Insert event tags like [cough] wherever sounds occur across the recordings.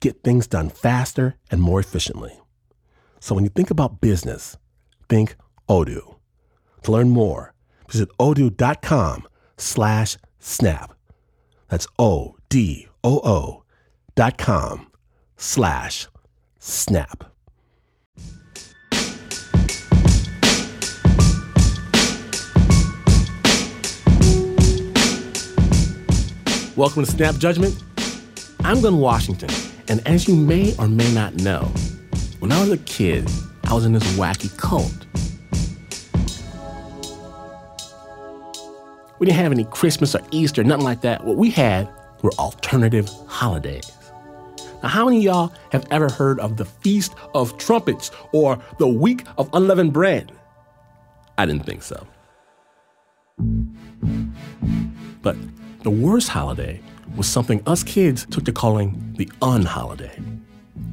get things done faster and more efficiently. So when you think about business, think Odoo. To learn more, visit odoo.com slash snap. That's O-D-O-O dot com slash snap. Welcome to Snap Judgment. I'm Glynn Washington, and as you may or may not know, when I was a kid, I was in this wacky cult. We didn't have any Christmas or Easter, nothing like that. What we had were alternative holidays. Now, how many of y'all have ever heard of the Feast of Trumpets or the Week of Unleavened Bread? I didn't think so. But the worst holiday was something us kids took to calling the unholiday.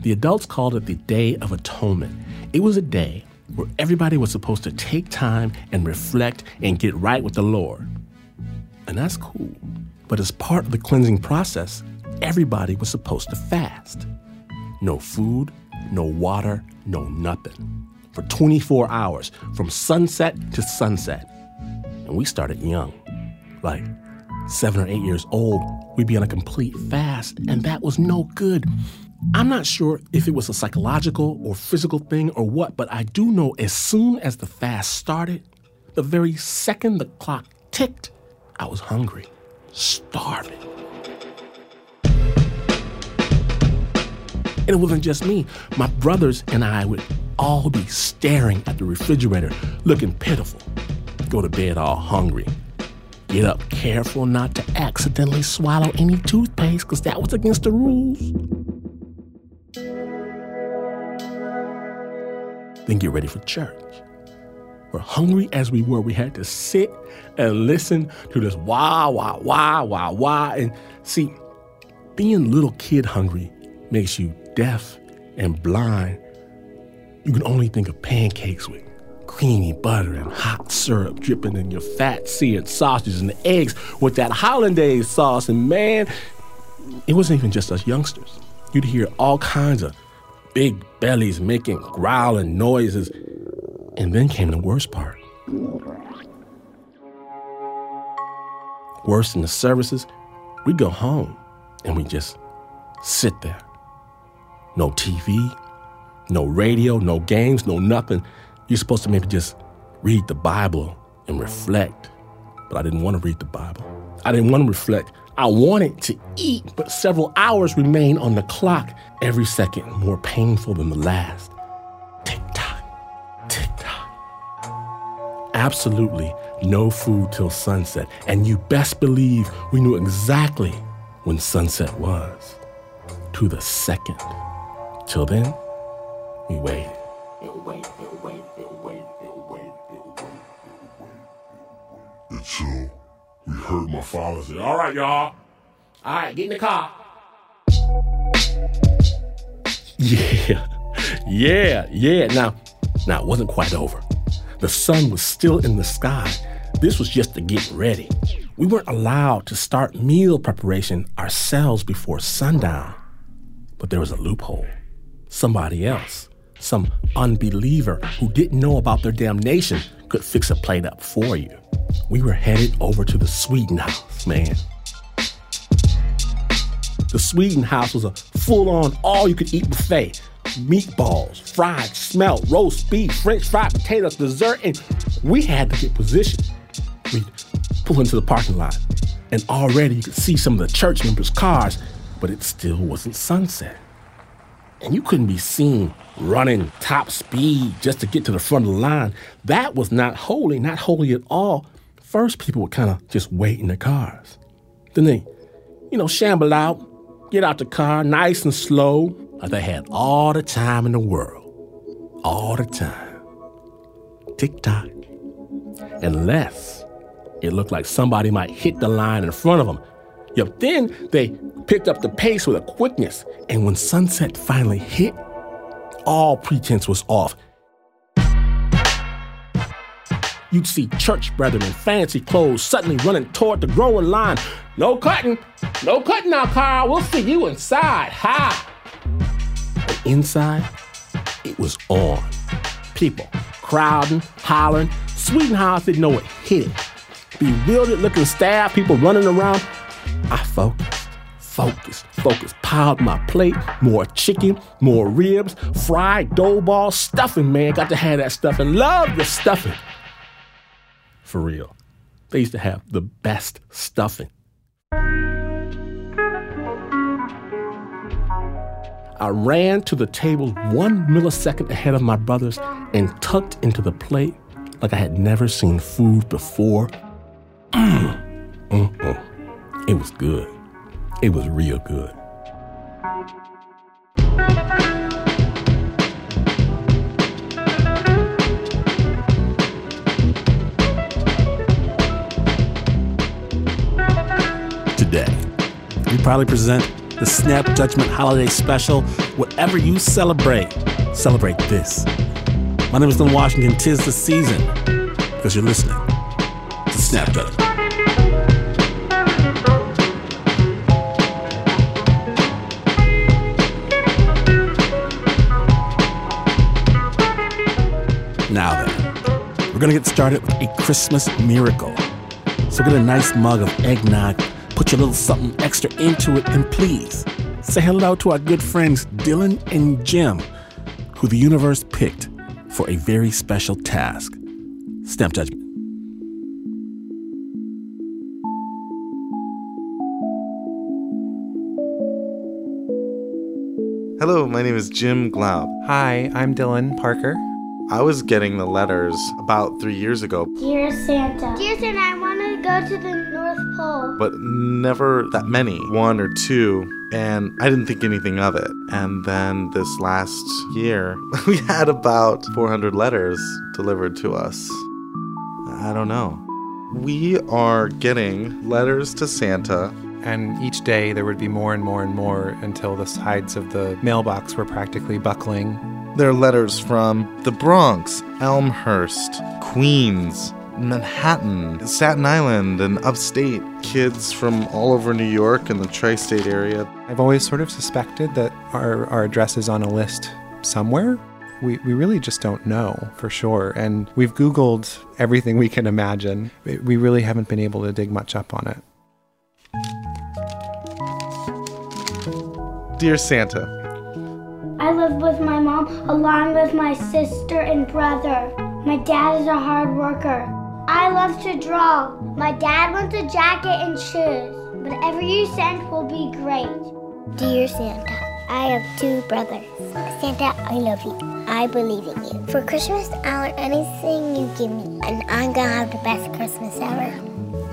The adults called it the Day of Atonement. It was a day where everybody was supposed to take time and reflect and get right with the Lord. And that's cool. But as part of the cleansing process, everybody was supposed to fast. No food, no water, no nothing. For 24 hours, from sunset to sunset. And we started young. Like seven or eight years old, we'd be on a complete fast, and that was no good. I'm not sure if it was a psychological or physical thing or what, but I do know as soon as the fast started, the very second the clock ticked, I was hungry, starving. And it wasn't just me. My brothers and I would all be staring at the refrigerator, looking pitiful. Go to bed all hungry. Get up careful not to accidentally swallow any toothpaste, because that was against the rules. Then get ready for church. We're hungry as we were. We had to sit and listen to this wah, wah, wah, wah, wah. And see, being little kid hungry makes you deaf and blind. You can only think of pancakes with creamy butter and hot syrup dripping in your fat seared sausages and eggs with that hollandaise sauce. And man, it wasn't even just us youngsters. You'd hear all kinds of big bellies making growling noises. And then came the worst part. Worse than the services, we'd go home and we just sit there. No TV, no radio, no games, no nothing. You're supposed to maybe just read the Bible and reflect. But I didn't want to read the Bible. I didn't want to reflect. I wanted to eat, but several hours remained on the clock, every second more painful than the last. Tick tock, tick tock. Absolutely no food till sunset, and you best believe we knew exactly when sunset was. To the second. Till then, we waited. Until we heard my father say, All right, y'all. All right, get in the car. Yeah, yeah, yeah. Now, now it wasn't quite over. The sun was still in the sky. This was just to get ready. We weren't allowed to start meal preparation ourselves before sundown. But there was a loophole. Somebody else, some unbeliever who didn't know about their damnation, could fix a plate up for you. We were headed over to the Sweden house, man. The Sweden house was a full on all you could eat buffet meatballs, fried, smelt, roast beef, french fried potatoes, dessert, and we had to get positioned. We pull into the parking lot, and already you could see some of the church members' cars, but it still wasn't sunset. And you couldn't be seen running top speed just to get to the front of the line. That was not holy, not holy at all. First, people would kind of just wait in their cars. Then they, you know, shamble out, get out the car nice and slow, like they had all the time in the world. All the time. Tick tock. Unless it looked like somebody might hit the line in front of them. Yep, then they picked up the pace with a quickness. And when sunset finally hit, all pretense was off. You'd see church brethren in fancy clothes suddenly running toward the growing line. No cutting, no cutting now, Carl. We'll see you inside. Ha! But inside, it was on. People crowding, hollering. Sweden House didn't know what hit it. Bewildered looking staff, people running around. I focused, focused, focused. Piled my plate, more chicken, more ribs, fried dough balls, stuffing, man. Got to have that stuffing. Love the stuffing. For real. They used to have the best stuffing. I ran to the table one millisecond ahead of my brothers and tucked into the plate like I had never seen food before. Mm. Mm-mm. It was good. It was real good. Proudly present the Snap Judgment Holiday Special. Whatever you celebrate, celebrate this. My name is Don Washington. Tis the season because you're listening to Snap Judgment. Now then, we're gonna get started with a Christmas miracle. So get a nice mug of eggnog, put your little something extra into it, and please say hello to our good friends Dylan and Jim, who the universe picked for a very special task. Snap Judgment. Hello, my name is Jim Glaub. Hi, I'm Dylan Parker. I was getting the letters about three years ago, Dear Santa. Dear Santa, I want to go to the North but never that many, one or two, and I didn't think anything of it. And then this last year, [laughs] we had about 400 letters delivered to us. I don't know. We are getting letters to Santa. And each day there would be more and more and more until the sides of the mailbox were practically buckling. There are letters from the Bronx, Elmhurst, Queens, Manhattan, Staten Island, and upstate. Kids from all over New York and the tri state area. I've always sort of suspected that our, our address is on a list somewhere. We, we really just don't know for sure. And we've Googled everything we can imagine. We really haven't been able to dig much up on it. Dear Santa, I live with my mom along with my sister and brother. My dad is a hard worker. I love to draw. My dad wants a jacket and shoes. Whatever you send will be great. Dear Santa, I have two brothers. Santa, I love you. I believe in you. For Christmas, I want anything you give me, and I'm gonna have the best Christmas ever.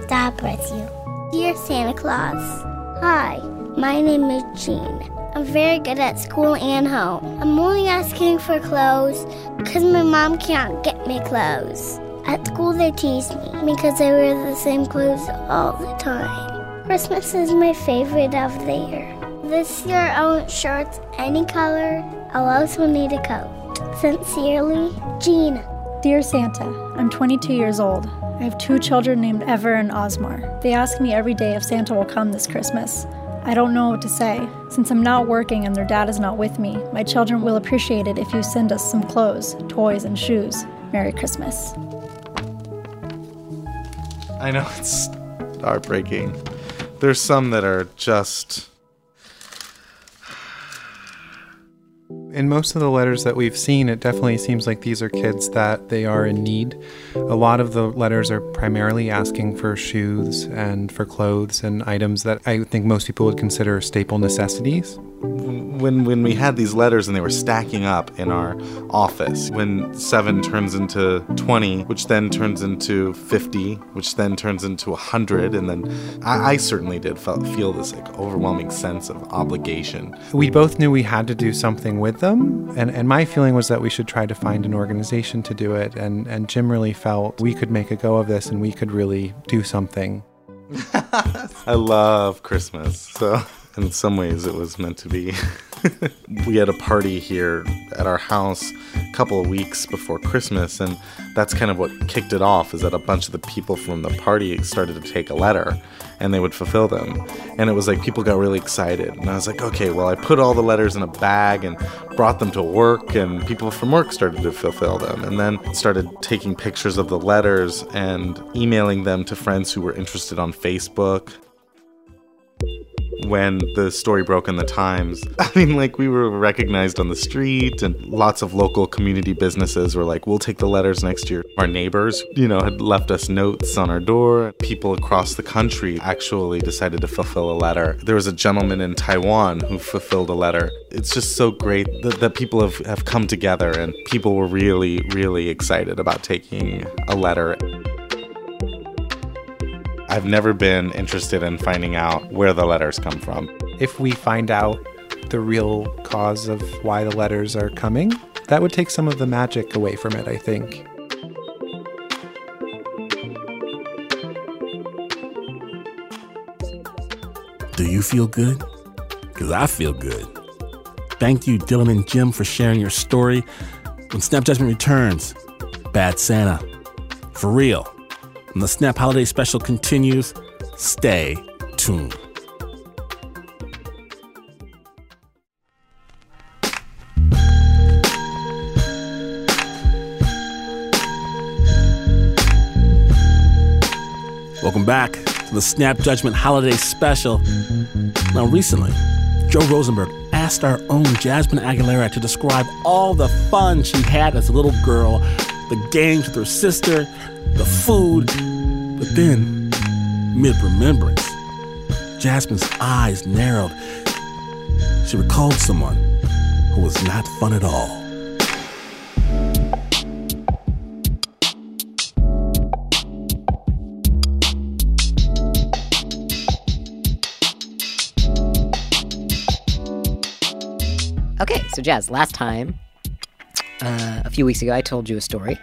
God bless you. Dear Santa Claus, hi, my name is Jean. I'm very good at school and home. I'm only asking for clothes because my mom can't get me clothes. At school, they tease me because I wear the same clothes all the time. Christmas is my favorite of the year. This year, I want shirts any color. I'll also need a coat. Sincerely, Gina. Dear Santa, I'm 22 years old. I have two children named Ever and Osmar. They ask me every day if Santa will come this Christmas. I don't know what to say. Since I'm not working and their dad is not with me, my children will appreciate it if you send us some clothes, toys, and shoes. Merry Christmas. I know it's heartbreaking. There's some that are just In most of the letters that we've seen, it definitely seems like these are kids that they are in need. A lot of the letters are primarily asking for shoes and for clothes and items that I think most people would consider staple necessities. When when we had these letters and they were stacking up in our office, when seven turns into twenty, which then turns into fifty, which then turns into a hundred, and then I, I certainly did feel this like overwhelming sense of obligation. We both knew we had to do something with them, and, and my feeling was that we should try to find an organization to do it. And, and Jim really felt we could make a go of this and we could really do something. [laughs] I love Christmas, so in some ways it was meant to be. [laughs] [laughs] we had a party here at our house a couple of weeks before Christmas, and that's kind of what kicked it off. Is that a bunch of the people from the party started to take a letter, and they would fulfill them, and it was like people got really excited, and I was like, okay, well, I put all the letters in a bag and brought them to work, and people from work started to fulfill them, and then started taking pictures of the letters and emailing them to friends who were interested on Facebook when the story broke in the Times. [laughs] I mean, like, we were recognized on the street, and lots of local community businesses were like, we'll take the letters next year. Our neighbors, you know, had left us notes on our door. People across the country actually decided to fulfill a letter. There was a gentleman in Taiwan who fulfilled a letter. It's just so great that, that people have, have come together, and people were really, really excited about taking a letter. I've never been interested in finding out where the letters come from. If we find out the real cause of why the letters are coming, that would take some of the magic away from it, I think. Do you feel good? Because I feel good. Thank you, Dylan and Jim, for sharing your story. When Snap Judgment returns, Bad Santa. For real. When the Snap Holiday Special continues, stay tuned. Welcome back to the Snap Judgment Holiday Special. Now, recently, Joe Rosenberg asked our own Jasmine Aguilera to describe all the fun she had as a little girl, the games with her sister, the food. But then, mid remembrance, Jasmine's eyes narrowed. She recalled someone who was not fun at all. Okay, so Jazz, last time, uh, a few weeks ago, I told you a story.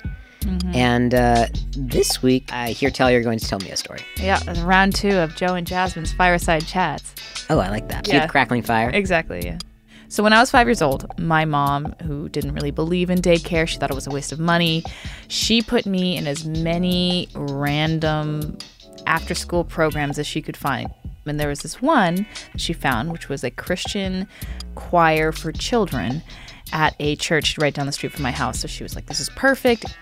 And uh, this week, I hear tell you're going to tell me a story. Yeah, round two of Joe and Jasmine's fireside chats. Oh, I like that. Yeah. Keep crackling fire. Exactly, yeah. So when I was five years old, my mom, who didn't really believe in daycare, she thought it was a waste of money, she put me in as many random after school programs as she could find. And there was this one that she found, which was a Christian choir for children at a church right down the street from my house. So she was like, this is perfect.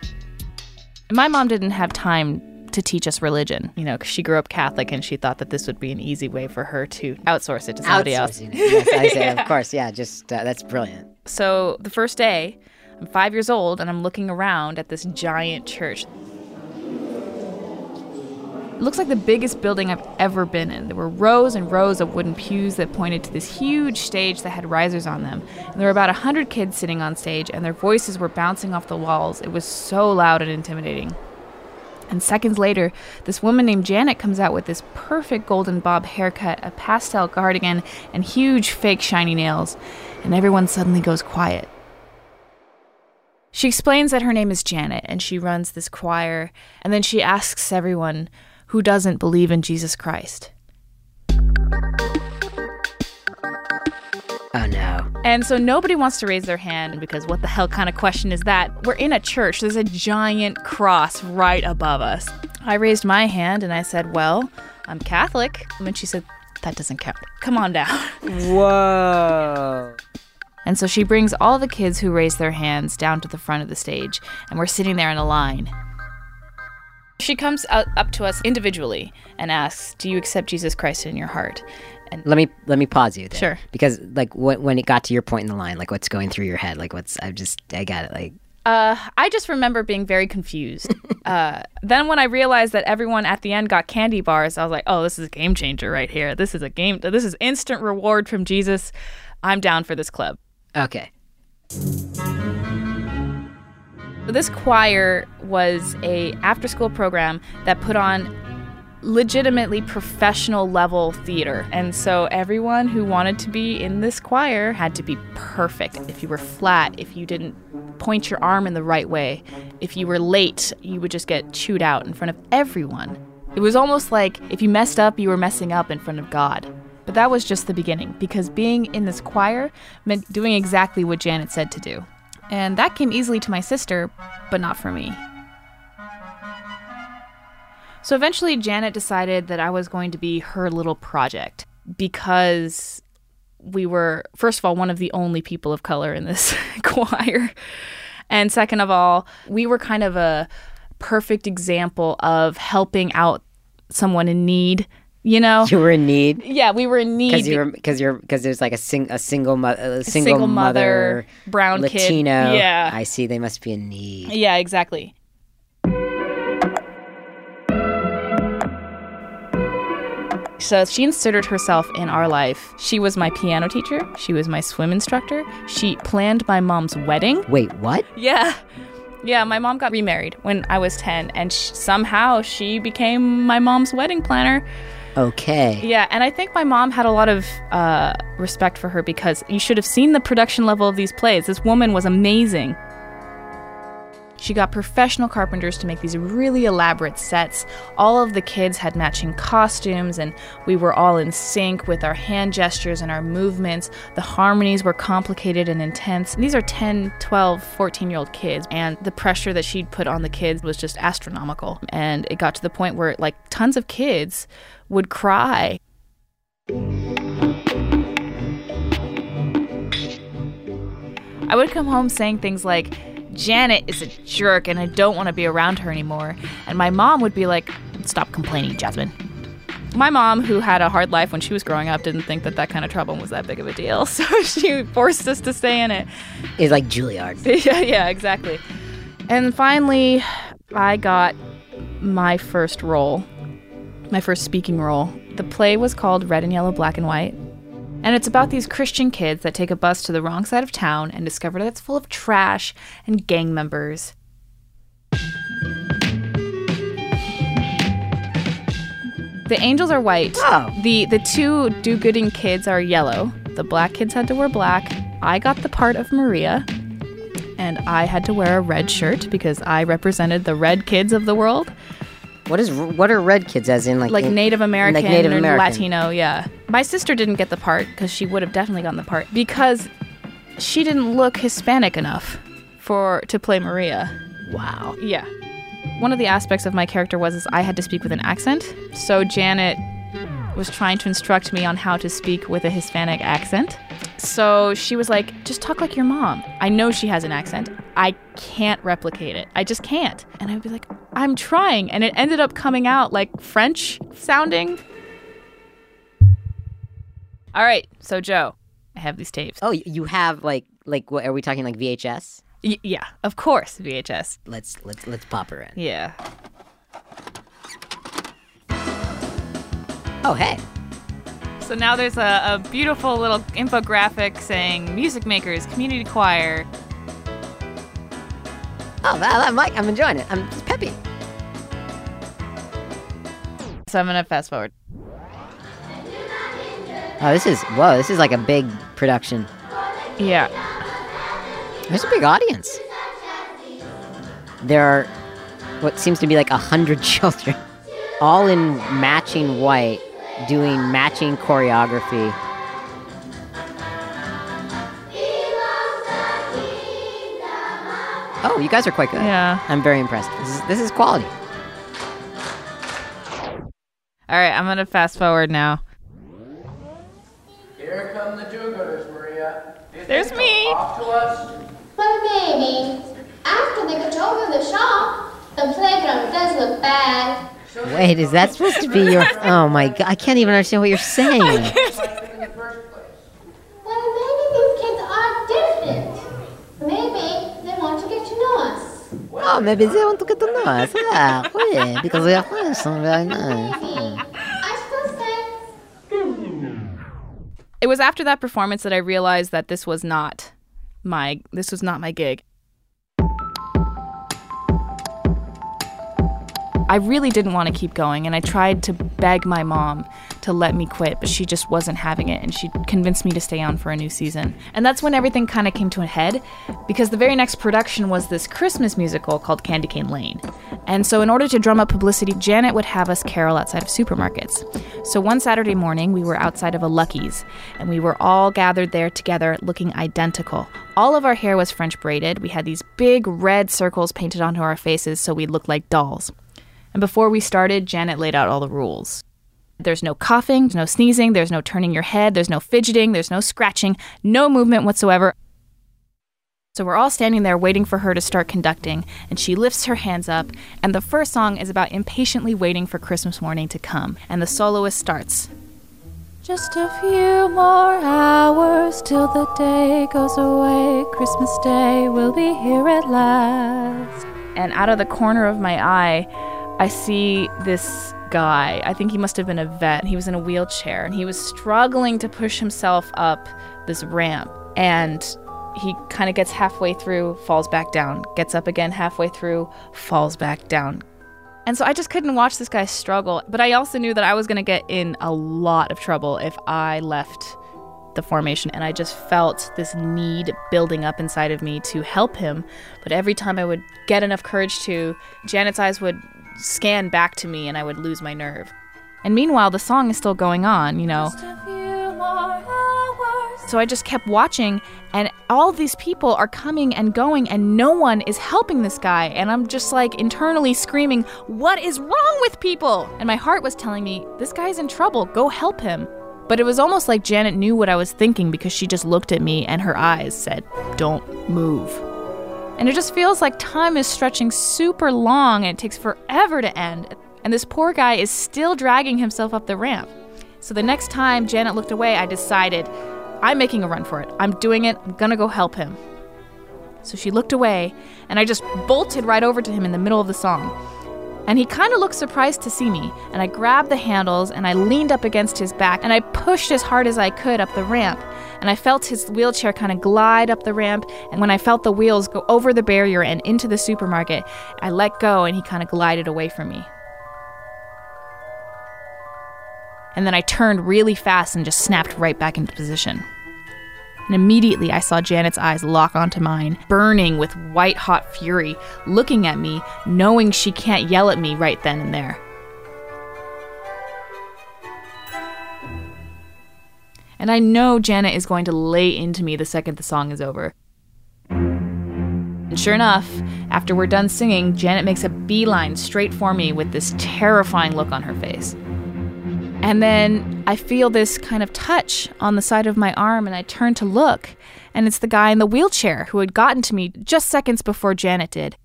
My mom didn't have time to teach us religion, you know, because she grew up Catholic and she thought that this would be an easy way for her to outsource it to somebody else. Yes, I say, [laughs] of course. Yeah, just uh, that's brilliant. So the first day, I'm five years old and I'm looking around at this giant church. It looks like the biggest building I've ever been in. There were rows and rows of wooden pews that pointed to this huge stage that had risers on them. And there were about a hundred kids sitting on stage, and their voices were bouncing off the walls. It was so loud and intimidating. And seconds later, this woman named Janet comes out with this perfect golden bob haircut, a pastel cardigan, and huge fake shiny nails. And everyone suddenly goes quiet. She explains that her name is Janet and she runs this choir, and then she asks everyone who doesn't believe in Jesus Christ. Oh no. And so nobody wants to raise their hand because what the hell kind of question is that? We're in a church. There's a giant cross right above us. I raised my hand and I said, Well, I'm Catholic. And she said, That doesn't count. Come on down. [laughs] Whoa. And so she brings all the kids who raised their hands down to the front of the stage, and we're sitting there in a line. She comes up to us individually and asks, Do you accept Jesus Christ in your heart? And Let me let me pause you there. Sure. Because like when when it got to your point in the line, like what's going through your head, like what's I just I got it. Like Uh, I just remember being very confused. [laughs] uh, then when I realized that everyone at the end got candy bars, I was like, "Oh, this is a game changer right here. This is a game. This is instant reward from Jesus. I'm down for this club." okay, This choir was a after-school program that put on legitimately professional level theater. And so everyone who wanted to be in this choir had to be perfect. If you were flat, if you didn't point your arm in the right way, if you were late, you would just get chewed out in front of everyone. It was almost like if you messed up, you were messing up in front of God. But that was just the beginning because being in this choir meant doing exactly what Janet said to do. And that came easily to my sister, but not for me. So eventually, Janet decided that I was going to be her little project because we were, first of all, one of the only people of color in this [laughs] choir. And second of all, we were kind of a perfect example of helping out someone in need, you know? you were in need Yeah, we were in need. because you're because you're because there's like a sing a single mo- a single, single mother, mother, brown kid. Latino. Yeah. I see. They must be in need. Yeah, exactly. So she inserted herself in our life. She was my piano teacher. She was my swim instructor. She planned my mom's wedding. Wait, what? Yeah. Yeah, my mom got remarried when I was 10, and sh- somehow she became my mom's wedding planner. Okay. Yeah, and I think my mom had a lot of uh, respect for her because you should have seen the production level of these plays. This woman was amazing. She got professional carpenters to make these really elaborate sets. All of the kids had matching costumes, and we were all in sync with our hand gestures and our movements. The harmonies were complicated and intense. These are 10, 12, 14 year old kids, and the pressure that she'd put on the kids was just astronomical. And it got to the point where, like, tons of kids would cry I would come home saying things like, Janet is a jerk and I don't want to be around her anymore. And my mom would be like, Stop complaining, Jasmine. My mom, who had a hard life when she was growing up, didn't think that that kind of trouble was that big of a deal. [laughs] So she forced us to stay in it. It's like Juilliard. [laughs] yeah, yeah, exactly. And finally, I got my first role, my first speaking role. The play was called Red and Yellow, Black and White. And it's about these Christian kids that take a bus to the wrong side of town and discover that it's full of trash and gang members. The angels are white. Oh. The the two do-gooding kids are yellow. The black kids had to wear black. I got the part of Maria, and I had to wear a red shirt because I represented the red kids of the world, What is what are red kids as in like like in- Native American like Native American. Latino. Yeah, my sister didn't get the part because she would have definitely gotten the part because she didn't look Hispanic enough for to play Maria. Wow. Yeah. One of the aspects of my character was is I had to speak with an accent. So Janet was trying to instruct me on how to speak with a Hispanic accent. So she was like, just talk like your mom. I know she has an accent. I can't replicate it. I just can't. And I'd be like, I'm trying. And it ended up coming out like French sounding. All right. So, Joe, I have these tapes. Oh, you have like like what are we talking like VHS? Y- yeah, of course, VHS. Let's let's let's pop her in. Yeah. Oh hey. So now there's a, a beautiful little infographic saying music makers, community choir. Oh, I, I like. I'm enjoying it. I'm just peppy. So I'm gonna fast forward. Oh, this is whoa. This is like a big production. Yeah. There's a big audience. There are what seems to be like a hundred [laughs] children, all in matching white, doing matching choreography. Oh, you guys are quite good. Yeah. I'm very impressed. This is, this is quality. All right, I'm gonna fast forward now. Here come the do-gooders, Maria. Do There's me. they'll Off to us. But maybe after they get over the shop, the playground does look bad. Wait, is that supposed to be your? [laughs] Oh my god, I can't even understand what you're saying. Oh, maybe they want to get to know us. Ah, yeah, because we are and nice. It was after that performance that I realized that this was not my this was not my gig. I really didn't want to keep going, and I tried to beg my mom to let me quit, but she just wasn't having it, and she convinced me to stay on for a new season. And that's when everything kind of came to a head, because the very next production was this Christmas musical called Candy Cane Lane. And so, in order to drum up publicity, Janet would have us carol outside of supermarkets. So, one Saturday morning, we were outside of a Lucky's, and we were all gathered there together looking identical. All of our hair was French braided. We had these big red circles painted onto our faces so we looked like dolls. And before we started, Janet laid out all the rules. There's no coughing, there's no sneezing, there's no turning your head, there's no fidgeting, there's no scratching, no movement whatsoever. So we're all standing there waiting for her to start conducting, and she lifts her hands up, and the first song is about impatiently waiting for Christmas morning to come, and the soloist starts. Just a few more hours till the day goes away. Christmas Day will be here at last. And out of the corner of my eye, I see this guy. I think he must have been a vet. He was in a wheelchair and he was struggling to push himself up this ramp. And he kind of gets halfway through, falls back down, gets up again halfway through, falls back down. And so I just couldn't watch this guy struggle. But I also knew that I was going to get in a lot of trouble if I left the formation. And I just felt this need building up inside of me to help him. But every time I would get enough courage to, Janet's eyes would scan back to me and I would lose my nerve. And meanwhile, the song is still going on, you know. So I just kept watching, and all these people are coming and going, and no one is helping this guy. And I'm just like internally screaming, What is wrong with people? And my heart was telling me, This guy's in trouble, go help him. But it was almost like Janet knew what I was thinking because she just looked at me and her eyes said, Don't move. And it just feels like time is stretching super long and it takes forever to end. And this poor guy is still dragging himself up the ramp. So the next time Janet looked away, I decided, I'm making a run for it. I'm doing it. I'm gonna go help him. So she looked away, and I just bolted right over to him in the middle of the song. And he kind of looked surprised to see me, and I grabbed the handles and I leaned up against his back and I pushed as hard as I could up the ramp. And I felt his wheelchair kind of glide up the ramp, and when I felt the wheels go over the barrier and into the supermarket, I let go and he kind of glided away from me. And then I turned really fast and just snapped right back into position. And immediately I saw Janet's eyes lock onto mine, burning with white hot fury, looking at me, knowing she can't yell at me right then and there. And I know Janet is going to lay into me the second the song is over. And sure enough, after we're done singing, Janet makes a beeline straight for me with this terrifying look on her face. And then I feel this kind of touch on the side of my arm, and I turn to look, and it's the guy in the wheelchair who had gotten to me just seconds before Janet did.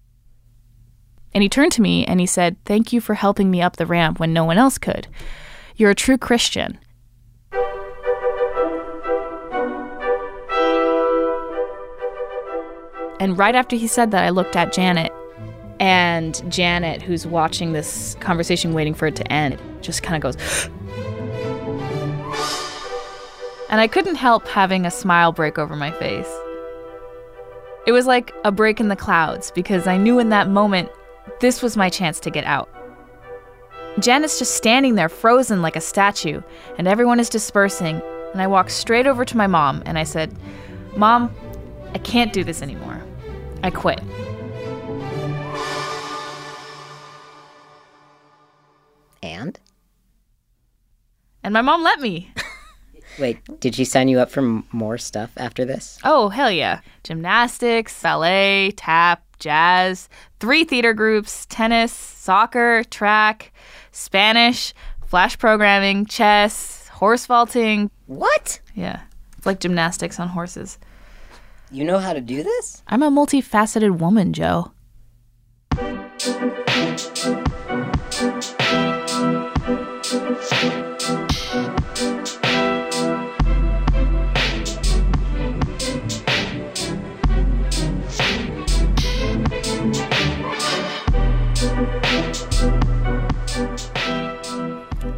And he turned to me and he said, Thank you for helping me up the ramp when no one else could. You're a true Christian. And right after he said that, I looked at Janet. And Janet, who's watching this conversation, waiting for it to end, just kind of goes, [gasps] and I couldn't help having a smile break over my face. It was like a break in the clouds because I knew in that moment this was my chance to get out. Janet's just standing there frozen like a statue, and everyone is dispersing. And I walked straight over to my mom and I said, Mom, I can't do this anymore. I quit. And? And my mom let me. [laughs] Wait, did she sign you up for m- more stuff after this? Oh, hell yeah. Gymnastics, ballet, tap, jazz, three theater groups, tennis, soccer, track, Spanish, flash programming, chess, horse vaulting. What? Yeah. It's like gymnastics on horses. You know how to do this? I'm a multifaceted woman, Joe.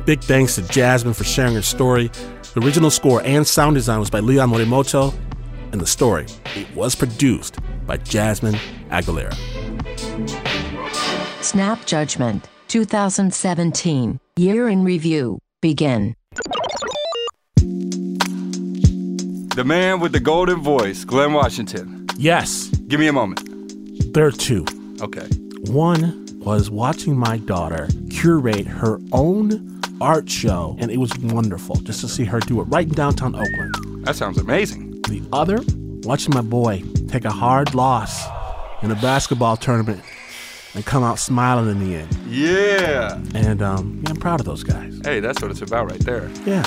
Big thanks to Jasmine for sharing her story. The original score and sound design was by Leon Morimoto and the story it was produced by Jasmine Aguilera. Snap Judgment 2017 Year in Review. Begin. The man with the golden voice, Glynn Washington. Yes, Give me a moment. there are two. Okay. One was watching my daughter curate her own art show, and it was wonderful just to see her do it right in downtown Oakland. That sounds amazing. The other, watching my boy take a hard loss in a basketball tournament and come out smiling in the end. Yeah. And um, yeah, I'm proud of those guys. Hey, that's what it's about right there. Yeah.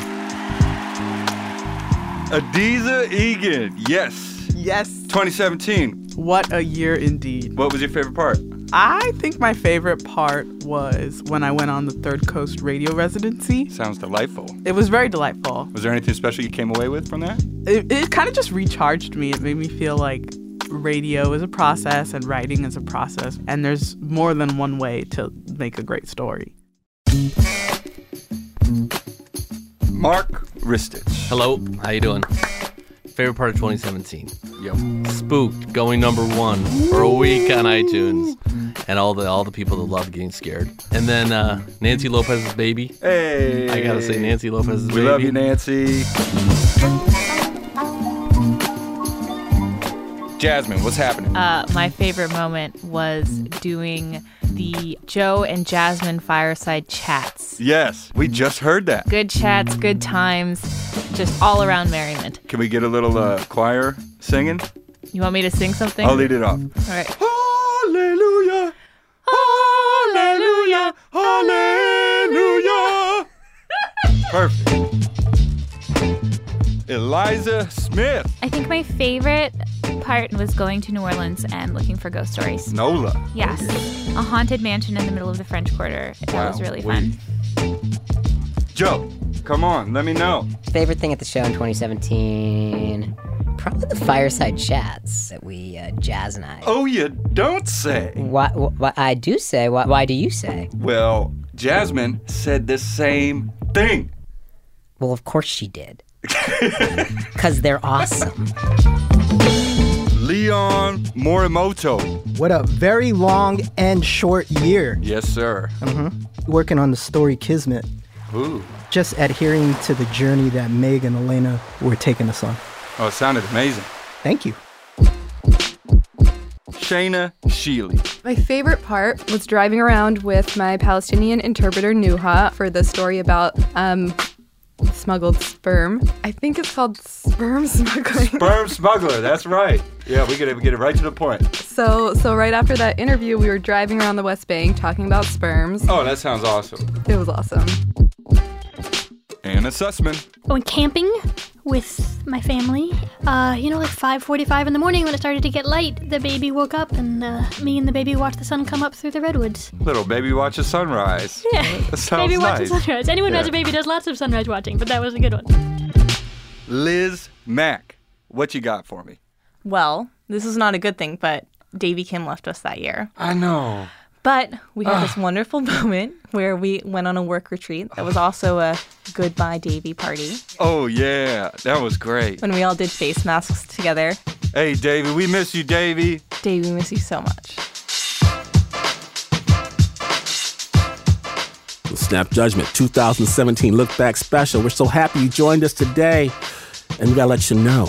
Adizah Eghan. Yes. Yes. 2017. What a year indeed. What was your favorite part? I think my favorite part was when I went on the Third Coast radio residency. Sounds delightful. It was very delightful. Was there anything special you came away with from that? It, it kind of just recharged me. It made me feel like radio is a process and writing is a process, and there's more than one way to make a great story. Mark Ristich. Hello, how you doing? Favorite part of 2017? Yep. Spooked, going number one for a week on iTunes, and all the all the people that love getting scared. And then uh, Nancy Lopez's baby. Hey. I gotta say, Nancy Lopez's We baby. We love you, Nancy. Jasmine, what's happening? Uh, my favorite moment was doing the Joe and Jasmine fireside chats. yes, we just heard that. Good chats, good times, just all around merriment. Can we get a little uh, choir singing? You want me to sing something? I'll lead it off. All right. Hallelujah. Hallelujah. Hallelujah. Perfect. Eliza Smith. I think my favorite part was going to New Orleans and looking for ghost stories. Nola. Yes. A haunted mansion in the middle of the French Quarter. That was Wow, really wait. fun. Joe, come on, let me know. Favorite thing at the show in 2017? Probably the fireside chats that we, uh, Jazz and I. Oh, you don't say. Why, why, I do say. Why, why do you say? Well, Jasmine said the same thing. Well, of course she did. [laughs] Because they're awesome. Leon Morimoto. What a very long and short year. Yes, sir. hmm Working on the story Kismet. Ooh. Just adhering to the journey that Meg and Elena were taking us on. Oh, it sounded amazing. Thank you. Shayna Sheely. My favorite part was driving around with my Palestinian interpreter Nuha for the story about um, smuggled sperm. I think it's called sperm [laughs] smuggling. Sperm smuggler, that's right. Yeah, we get it, we get it right to the point. So, so right after that interview, we were driving around the West Bank talking about sperms. Oh, that sounds awesome. It was awesome. Anna Sussman. Going camping with my family. Uh, you know, like 5:45 in the morning when it started to get light, the baby woke up, and uh, me and the baby watched the sun come up through the redwoods. Little baby watches sunrise. [laughs] Yeah, baby watching nice. sunrise. Anyone who has a baby does lots of sunrise watching, but that was a good one. Liz Mack. What you got for me? Well, this is not a good thing, but Davy Kim left us that year. I know. But we had this ah. wonderful [laughs] moment where we went on a work retreat. That was also a goodbye Davy party Oh, yeah. That was great. when we all did face masks together. Hey, Davy, we miss you, Davy. Davy, we miss you so much. The Snap Judgment 2017 Look Back Special. We're so happy you joined us today. And we gotta let you know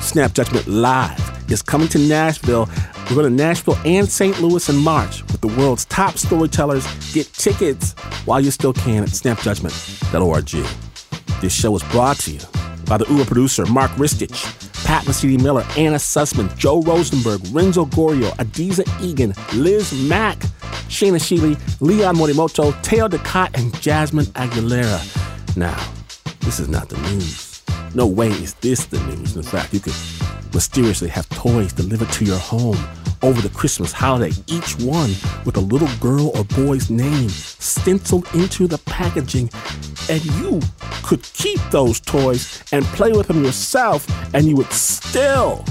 Snap Judgment Live is coming to Nashville. We're going to Nashville and St. Louis in March with the world's top storytellers. Get tickets while you still can at snapjudgment.org. This show is brought to you by the Uber producer Mark Ristich, Pat Mesiti Miller, Anna Sussman, Joe Rosenberg, Renzo Gorio, Adizah Eghan, Liz Mack, Shayna Sheely, Leon Morimoto, Teo Ducott, and Jasmine Aguilera. Now, this is not the news. No way is this the news. In fact, you could mysteriously have toys delivered to your home over the Christmas holiday, each one with a little girl or boy's name stenciled into the packaging. And you could keep those toys and play with them yourself, and you would still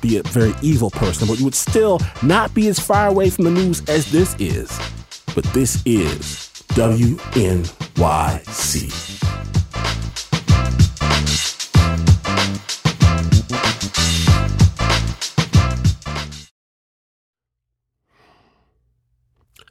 be a very evil person, but you would still not be as far away from the news as this is. But this is WNYC.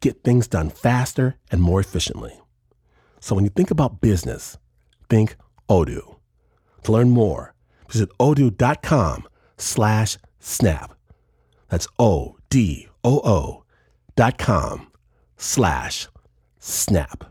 get things done faster and more efficiently. So when you think about business, think Odoo. To learn more, visit odoo.com slash snap. That's O-D-O-O dot com slash snap.